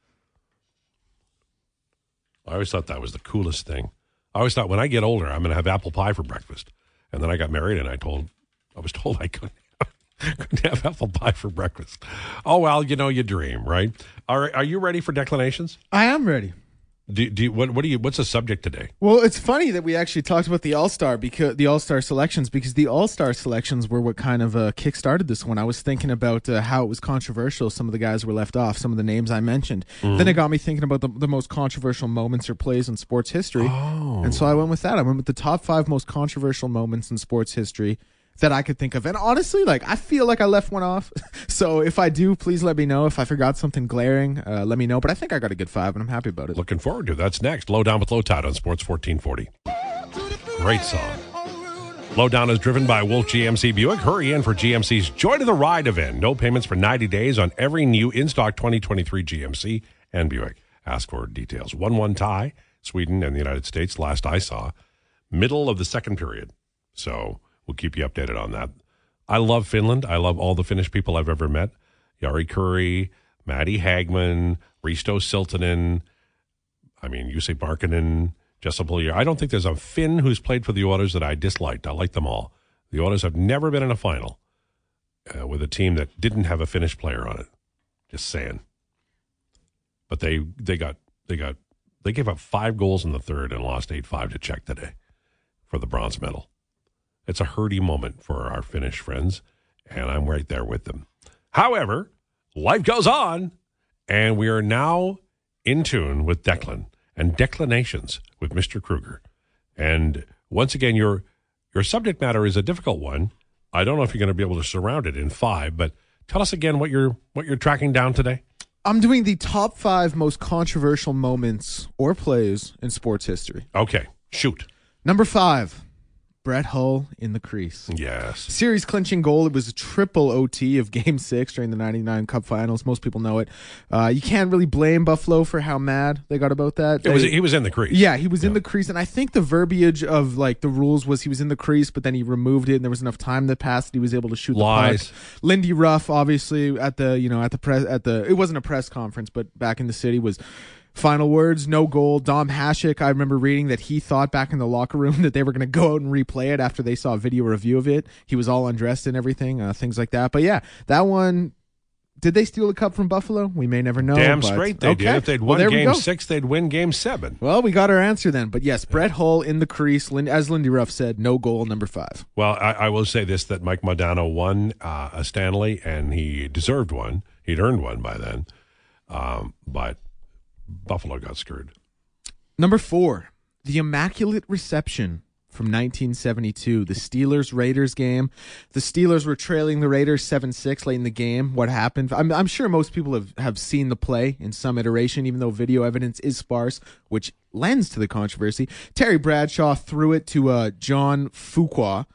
I always thought that was the coolest thing. I always thought when I get older, I'm going to have apple pie for breakfast. And then I got married, and I told, I was told I couldn't, couldn't have apple pie for breakfast. Oh well, you know, you dream, right? Right, are you ready for Declanations? I am ready. Do, do you, what? What do you? What's the subject today? Well, it's funny that we actually talked about the All Star because the All Star selections because the All Star selections were what kind of uh, kick started this one. I was thinking about uh, how it was controversial. Some of the guys were left off. Some of the names I mentioned. Then it got me thinking about the, the most controversial moments or plays in sports history. Oh. And so I went with that. I went with the top five most controversial moments in sports history that I could think of. And honestly, like I feel like I left one off. so if I do, please let me know. If I forgot something glaring, uh, let me know. But I think I got a good five, and I'm happy about it. Looking forward to it. that's next. Low down with Lowetide on Sports 1440. Great song. Lowdown is driven by Wolf GMC Buick. Hurry in for GMC's Joy to the Ride event. No payments for 90 days on every new in stock 2023 GMC and Buick. Ask for details. 1 1 tie, Sweden and the United States, last I saw. Middle of the second period. So we'll keep you updated on that. I love Finland. I love all the Finnish people I've ever met. Jari Kurri, Matti Hagman, Risto Siltanen. I mean, Jussi Markkanen, Pulier. I don't think there's a Finn who's played for the Oilers that I disliked. I like them all. The Oilers have never been in a final uh, with a team that didn't have a Finnish player on it. Just saying. But they they got they got they gave up five goals in the third and lost eight five to Czech today for the bronze medal. It's a hurdy moment for our Finnish friends, and I'm right there with them. However, life goes on, and we are now in tune with Declan and Declanations with Mr. Kruger. And once again, your your subject matter is a difficult one. I don't know if you're going to be able to surround it in five, but tell us again what you're what you're tracking down today. I'm doing the top five most controversial moments or plays in sports history. Okay, shoot. Number five, Brett Hull in the crease. Yes. Series clinching goal. It was a triple OT of Game Six during the '99 Cup Finals. Most people know it. Uh, you can't really blame Buffalo for how mad they got about that. It was he was in the crease. yeah, he was in the crease, and I think the verbiage of like the rules was he was in the crease, but then he removed it, and there was enough time that passed that he was able to shoot Lies. the puck. Lindy Ruff, obviously at the you know at the press at the it wasn't a press conference, but back in the city was. Final words, no goal. Dom Hasek, I remember reading that he thought back in the locker room that they were going to go out and replay it after they saw a video review of it. He was all undressed and everything, uh, things like that. But yeah, that one. Did they steal the cup from Buffalo? We may never know. Damn but- straight they did. If they'd won there we game six, they'd win game seven. Well, we got our answer then. But yes, Brett Hull in the crease. As Lindy Ruff said, no goal, number five. Well, I, I will say this: that Mike Modano won uh, a Stanley, and he deserved one. He'd earned one by then, um, but Buffalo got screwed. Number four, the Immaculate Reception from 1972, the Steelers Raiders game. The Steelers were trailing the Raiders 7 6 late in the game. What happened? I'm, I'm sure most people have, have seen the play in some iteration, even though video evidence is sparse, which lends to the controversy. Terry Bradshaw threw it to uh, John Fuqua.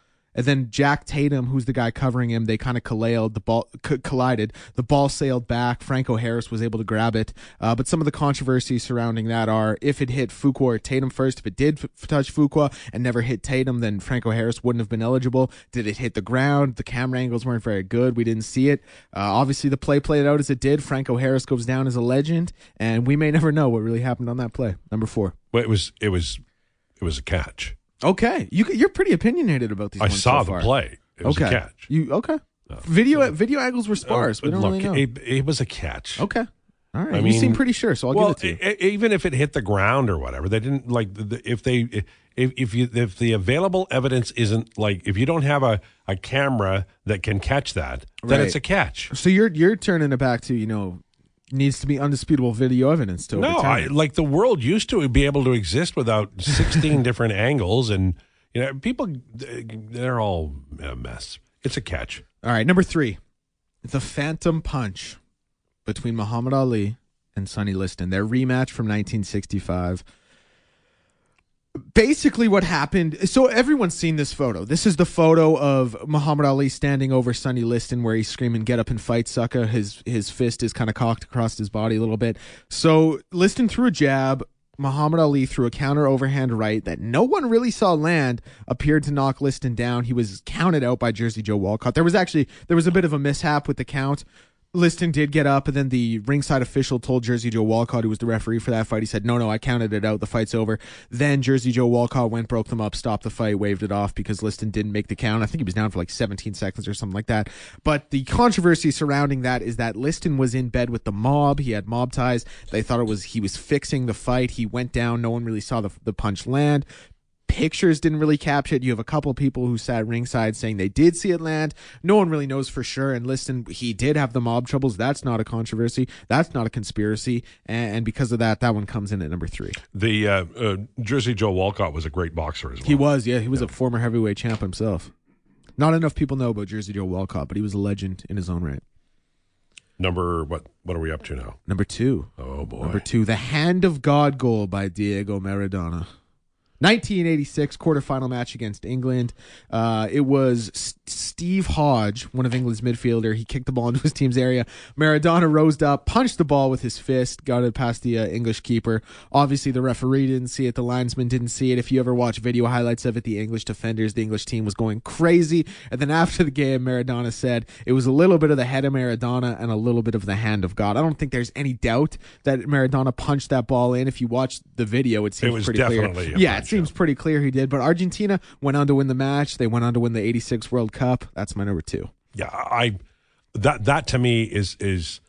And then Jack Tatum, who's the guy covering him, they kind of collided. The ball collided. The ball sailed back. Franco Harris was able to grab it. Uh, but some of the controversies surrounding that are if it hit Fuqua or Tatum first. If it did f- touch Fuqua and never hit Tatum, then Franco Harris wouldn't have been eligible. Did it hit the ground? The camera angles weren't very good. We didn't see it. Uh, obviously, the play played out as it did. Franco Harris goes down as a legend, and we may never know what really happened on that play. Number four. Well, it was it was it was a catch. Okay, you you're pretty opinionated about these. I saw so the far. play. It was okay. a catch. You okay? Video video angles were sparse. we Uh, don't Look, really know. It, it was a catch. okay. All right. I you mean- seem pretty sure, so I'll well, give it to you. e- even if it hit the ground or whatever, they didn't like the, the- if they if if you if the available evidence isn't like if you don't have a, a camera that can catch that, then Right. it's a catch. so you're you're turning it back to you know needs to be undisputable video evidence to No, I, like the world used to be able to exist without 16 different angles and you know people they're all a mess. It's a catch. All right, number three, the Phantom Punch between Muhammad Ali and Sonny Liston. Their rematch from 1965. Basically, what happened. So everyone's seen this photo. This is the photo of Muhammad Ali standing over Sonny Liston, where he's screaming, "Get up and fight, sucker!" His his fist is kind of cocked across his body a little bit. So Liston threw a jab. Muhammad Ali threw a counter overhand right that no one really saw land, appeared to knock Liston down. He was counted out by Jersey Joe Walcott. There was actually there was a bit of a mishap with the count. Liston did get up, and then the ringside official told Jersey Joe Walcott, who was the referee for that fight, he said, "No, no, I counted it out. The fight's over." Then Jersey Joe Walcott went, broke them up, stopped the fight, waved it off because Liston didn't make the count. I think he was down for like 17 seconds or something like that. But the controversy surrounding that is that Liston was in bed with the mob. He had mob ties. They thought it was he was fixing the fight. He went down. No one really saw the the punch land pictures didn't really capture it. You have a couple people who sat ringside saying they did see it land. No one really knows for sure. And listen, he did have the mob troubles. That's not a controversy. That's not a conspiracy. And, and because of that, that one comes in at number three. The uh, uh, Jersey Joe Walcott was a great boxer as well. He was, yeah. He was yeah. a former heavyweight champ himself. Not enough people know about Jersey Joe Walcott, but he was a legend in his own right. Number what? What are we up to now? Number two. Oh boy. Number two, the Hand of God goal by Diego Maradona. 1986 quarterfinal match against England. Uh, it was S- Steve Hodge, one of England's midfielder. He kicked the ball into his team's area. Maradona rose up, punched the ball with his fist, got it past the uh, English keeper. Obviously, the referee didn't see it. The linesman didn't see it. If you ever watch video highlights of it, the English defenders, the English team was going crazy. And then after the game, Maradona said it was a little bit of the head of Maradona and a little bit of the hand of God. I don't think there's any doubt that Maradona punched that ball in. If you watch the video, it seems it pretty clear. Yeah, seems pretty clear he did. But Argentina went on to win the match. They went on to win the '86 World Cup. That's my number two. Yeah, I that that to me is is.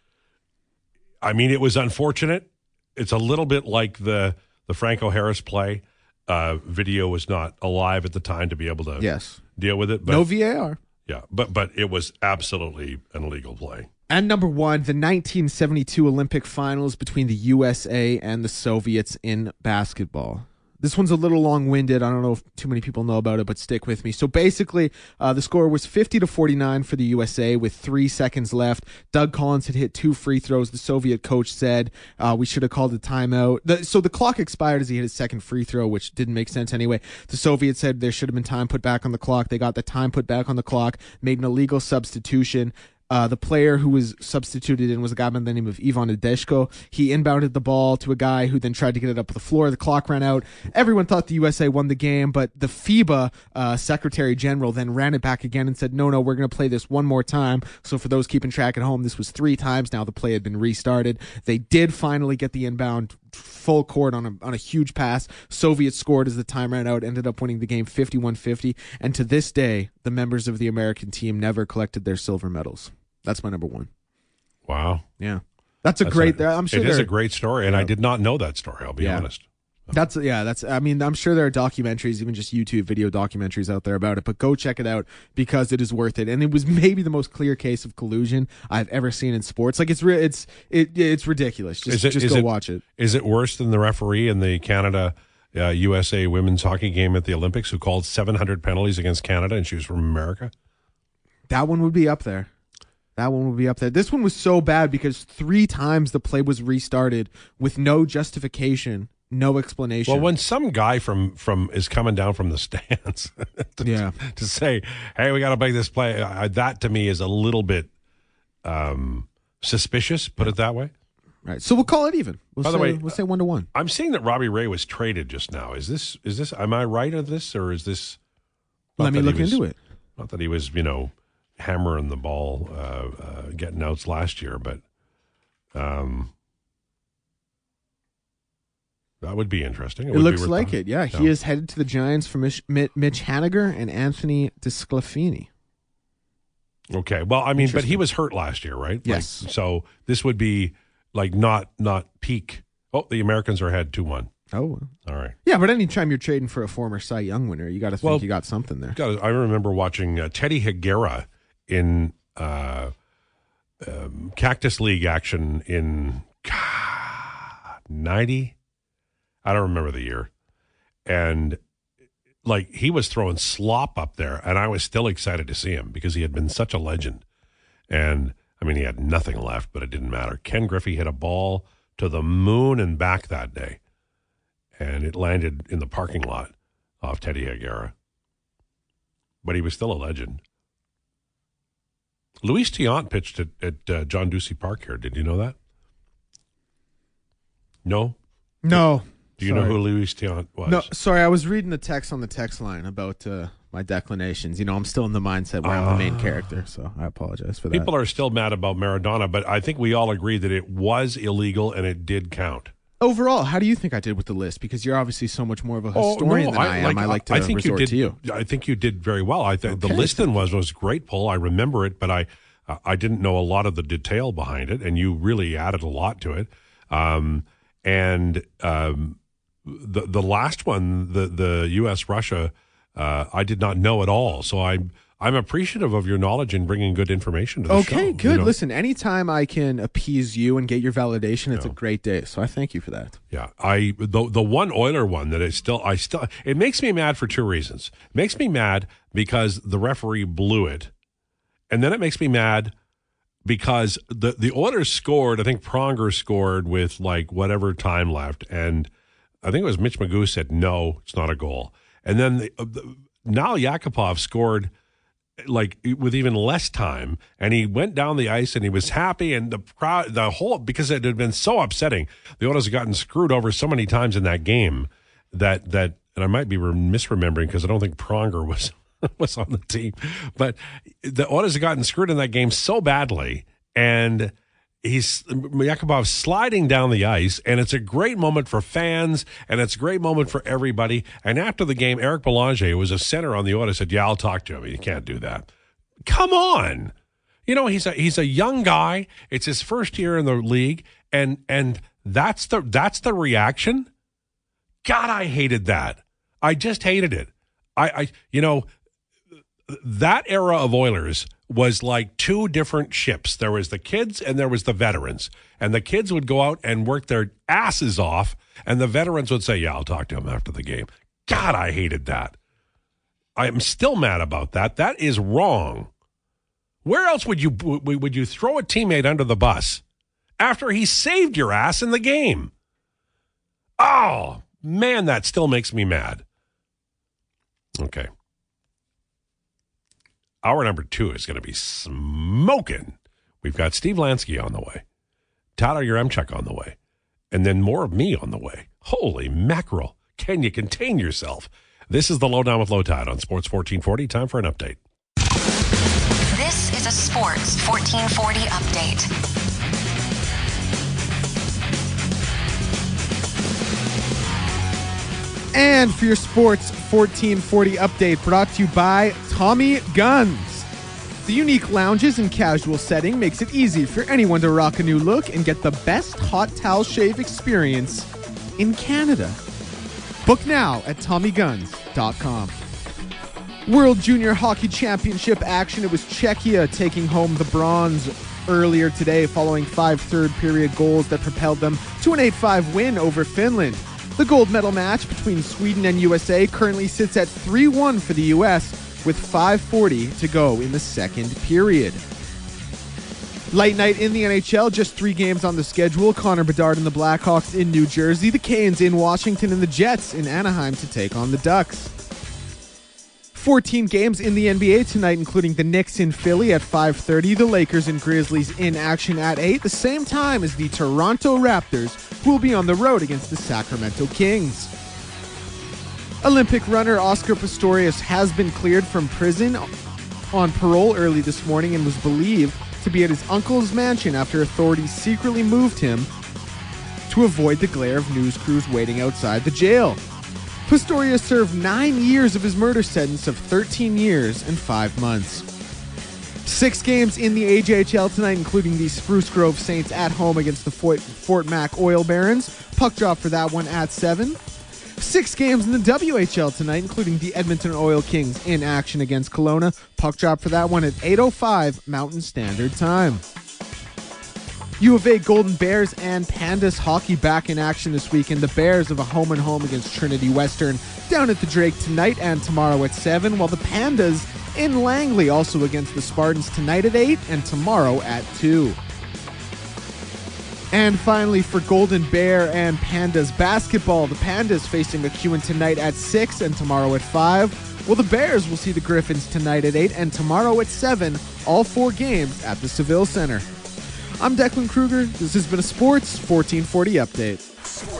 I mean, it was unfortunate. It's a little bit like the the Franco Harris play. Uh, video was not alive at the time to be able to yes deal with it. But, no VAR. Yeah, but but it was absolutely an illegal play. And number one, the 1972 Olympic finals between the USA and the Soviets in basketball. This one's a little long winded. I don't know if too many people know about it, but stick with me. So basically, uh, the score was 50 to 49 for the USA with three seconds left. Doug Collins had hit two free throws. The Soviet coach said uh, we should have called a timeout. The, so the clock expired as he hit his second free throw, which didn't make sense anyway. The Soviet said there should have been time put back on the clock. They got the time put back on the clock, made an illegal substitution. Uh, the player who was substituted in was a guy by the name of Ivan Edeshko. He inbounded the ball to a guy who then tried to get it up the floor. The clock ran out. Everyone thought the USA won the game, but the FIBA uh, Secretary General then ran it back again and said, no, no, we're going to play this one more time. So for those keeping track at home, this was three times now the play had been restarted. They did finally get the inbound full court on a, on a huge pass. Soviets scored as the time ran out, ended up winning the game 51 50. And to this day, the members of the American team never collected their silver medals. That's my number one. Wow. Yeah. That's a that's great. I'm sure it is a great story, and yeah. I did not know that story. I'll be yeah. honest. That's yeah. That's I mean I'm sure there are documentaries, even just YouTube video documentaries out there about it. But go check it out because it is worth it. And it was maybe the most clear case of collusion I've ever seen in sports. Like it's re- it's it, it's ridiculous. Just, it, just go it, watch it. Is it worse than the referee in the Canada uh, USA women's hockey game at the Olympics who called 700 penalties against Canada and she was from America? That one would be up there. That one will be up there. This one was so bad because three times the play was restarted with no justification, no explanation. Well, when some guy from from is coming down from the stands, to, yeah, to say, "Hey, we got to make this play," uh, that to me is a little bit um, suspicious. Put it that way. Right. So we'll call it even. We'll By say, the way, we'll say one to one. I'm seeing that Robbie Ray was traded just now. Is this is this? Am I right of this, or is this? Let me look was, into it. Not that he was, you know, hammering the ball, uh, uh, getting outs last year, but um, that would be interesting. It, it looks like it. Yeah, he is headed to the Giants for Mitch, Mitch Haniger and Anthony DeSclafani. Okay, well, I mean, but he was hurt last year, right? Yes. Like, so this would be like not not peak. Oh, the Americans are ahead two one. Oh, all right. Yeah, but anytime you're trading for a former Cy Young winner, you got to think well, you got something there. Gotta, I remember watching uh, Teddy Higuera in uh, um, Cactus League action in 90. I don't remember the year. And like he was throwing slop up there, and I was still excited to see him because he had been such a legend. And I mean, he had nothing left, but it didn't matter. Ken Griffey hit a ball to the moon and back that day, and it landed in the parking lot off Teddy Higuera. But he was still a legend. Luis Tiant pitched at, at uh, John Ducey Park here. Did you know that? No? No. Do you know who Luis Tiant was? No, sorry, I was reading the text on the text line about uh, my Declanations. You know, I'm still in the mindset where I'm the main character, so I apologize for that. Ah. People are still mad about Maradona, but I think we all agree that it was illegal and it did count. Overall, how do you think I did with the list? Because you're obviously so much more of a historian than I, am. I like to Oh, I think you did, to you. I think you did very well. I think the Okay. listing was was great, Paul. I remember it, but I uh, I didn't know a lot of the detail behind it, and you really added a lot to it. Um, and um, the the last one, the the U.S. Russia, uh, I did not know at all. So I'm I'm appreciative of your knowledge and bringing good information to the show. Okay, you good. know. Listen, anytime I can appease you and get your validation, it's a great day. So I thank you for that. Yeah, I the the one Oiler one that is still I still it makes me mad for two reasons. It makes me mad because the referee blew it, and then it makes me mad because the the Oilers scored. I think Pronger scored with like whatever time left, and I think it was Mitch Magoo said no, it's not a goal, and then the, uh, the, now Yakupov scored like with even less time and he went down the ice and he was happy and the crowd the whole because it had been so upsetting the Oilers had gotten screwed over so many times in that game that that and I might be misremembering because I don't think Pronger was was on the team but the Oilers had gotten screwed in that game so badly and he's Yakupov sliding down the ice, and it's a great moment for fans, and it's a great moment for everybody. And after the game, Eric Belanger, who was a center on the order, said, "Yeah, I'll talk to him. You can't do that. Come on." You know he's a he's a young guy. It's his first year in the league, and and that's the that's the reaction. God, I hated that. I just hated it. I, I you know that era of Oilers was like two different ships. There was the kids and there was the veterans. And the kids would go out and work their asses off, and the veterans would say, Yeah, I'll talk to him after the game. God, I hated that. I'm still mad about that. That is wrong. Where else would you would you throw a teammate under the bus after he saved your ass in the game? Oh, man, that still makes me mad. Okay. Hour number two is going to be smoking. We've got Steve Lansky on the way, Tyler Yaremchuk on the way, and then more of me on the way. Holy mackerel. Can you contain yourself? This is the Lowdown with Lowetide on Sports 1440. Time for an update. This is a Sports 1440 update. And for your Sports 1440 update, brought to you by Tommy Guns. The unique lounges and casual setting makes it easy for anyone to rock a new look and get the best hot towel shave experience in Canada. Book now at TommyGuns.com. World Junior Hockey Championship action. It was Czechia taking home the bronze earlier today following five third period goals that propelled them to an 8 5 win over Finland. The gold medal match between Sweden and USA currently sits at 3 1 for the US with 5.40 to go in the second period. Late night in the NHL, just three games on the schedule. Connor Bedard and the Blackhawks in New Jersey, the Canes in Washington, and the Jets in Anaheim to take on the Ducks. 14 games in the NBA tonight, including the Knicks in Philly at 5:30, the Lakers and Grizzlies in action at 8, the same time as the Toronto Raptors, who will be on the road against the Sacramento Kings. Olympic runner Oscar Pistorius has been cleared from prison on parole early this morning and was believed to be at his uncle's mansion after authorities secretly moved him to avoid the glare of news crews waiting outside the jail. Pistorius served nine years of his murder sentence of 13 years and five months. Six games in the AJHL tonight, including the Spruce Grove Saints at home against the Fort, Fort Mac Oil Barons. Puck drop for that one at 7. Six games in the WHL tonight, including the Edmonton Oil Kings in action against Kelowna. Puck drop for that one at 8.05 Mountain Standard Time. U of A Golden Bears and Pandas hockey back in action this weekend. The Bears have a home and home against Trinity Western down at the Drake tonight and tomorrow at 7, while the Pandas in Langley also against the Spartans tonight at 8 and tomorrow at 2. And finally, for Golden Bear and Pandas basketball, the Pandas facing MacEwan tonight at 6 and tomorrow at 5. Well, the Bears will see the Griffins tonight at 8 and tomorrow at 7, all four games at the Saville Center. I'm Declan Kruger. This has been a Sports 1440 update.